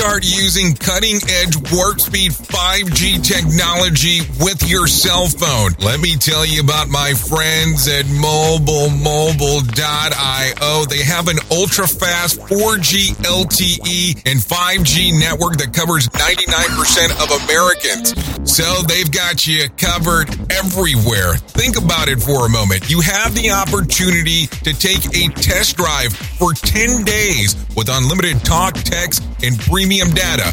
start using cutting edge warp speed 5G technology with your cell phone. Let me tell you about my friends at mobile mobilemobile.io. They have an ultra fast 4G LTE and 5G network that covers 99% of Americans. So they've got you covered everywhere. Think about it for a moment. You have the opportunity to take a test drive for 10 days with unlimited talk, text, and premium data.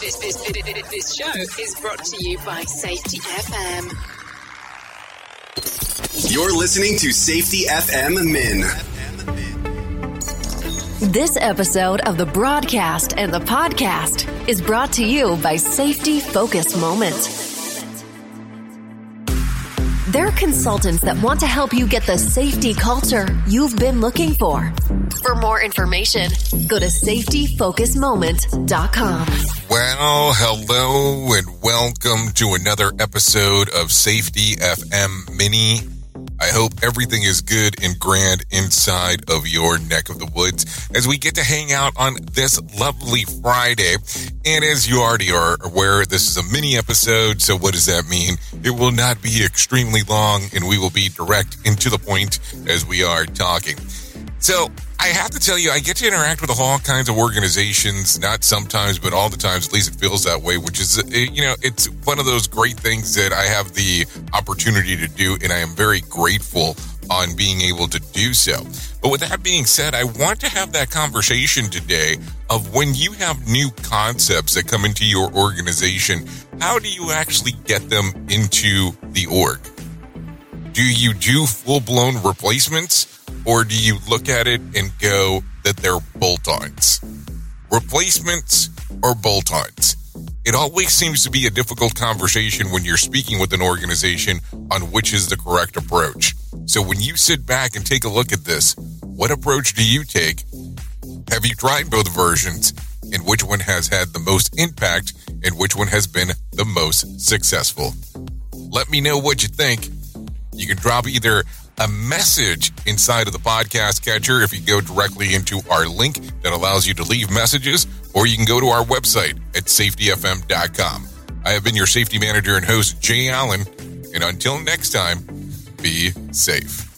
This, this, this, this show is brought to you by Safety FM. You're listening to Safety FM Mini. This episode of the broadcast and the podcast is brought to you by Safety Focus Moment. They're consultants that want to help you get the safety culture you've been looking for. For more information, go to safetyfocusmoment.com. Well, hello and welcome to another episode of Safety FM Mini. I hope everything is good and grand inside of your neck of the woods as we get to hang out on this lovely Friday. And as you already are aware, this is a mini episode. So what does that mean? It will not be extremely long and we will be direct and to the point as we are talking. So I have to tell you, I get to interact with all kinds of organizations, not sometimes, but all the times, at least it feels that way, which is, uh, you know, it's one of those great things that I have the opportunity to do, and I am very grateful on being able to do so. But with that being said, I want to have that conversation today of when you have new concepts that come into your organization, how do you actually get them into the org? Do you do full blown replacements? Or do you look at it and go that they're bolt ons? Replacements or bolt ons? It always seems to be a difficult conversation when you're speaking with an organization on which is the correct approach. So when you sit back and take a look at this, what approach do you take? Have you tried both versions? And which one has had the most impact and which one has been the most successful? Let me know what you think. You can drop either a message inside of the podcast catcher if you go directly into our link that allows you to leave messages, or you can go to our website at safetyfm.com. I have been your safety manager and host, Jay Allen, and until next time, be safe.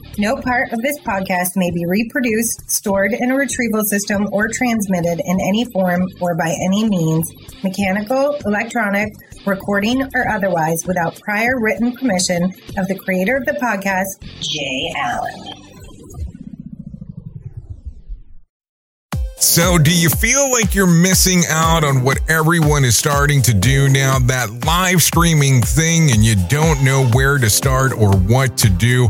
No part of this podcast may be reproduced, stored in a retrieval system, or transmitted in any form or by any means, mechanical, electronic, recording, or otherwise, without prior written permission of the creator of the podcast, Jay Allen. So, do you feel like you're missing out on what everyone is starting to do now? That live streaming thing, and you don't know where to start or what to do?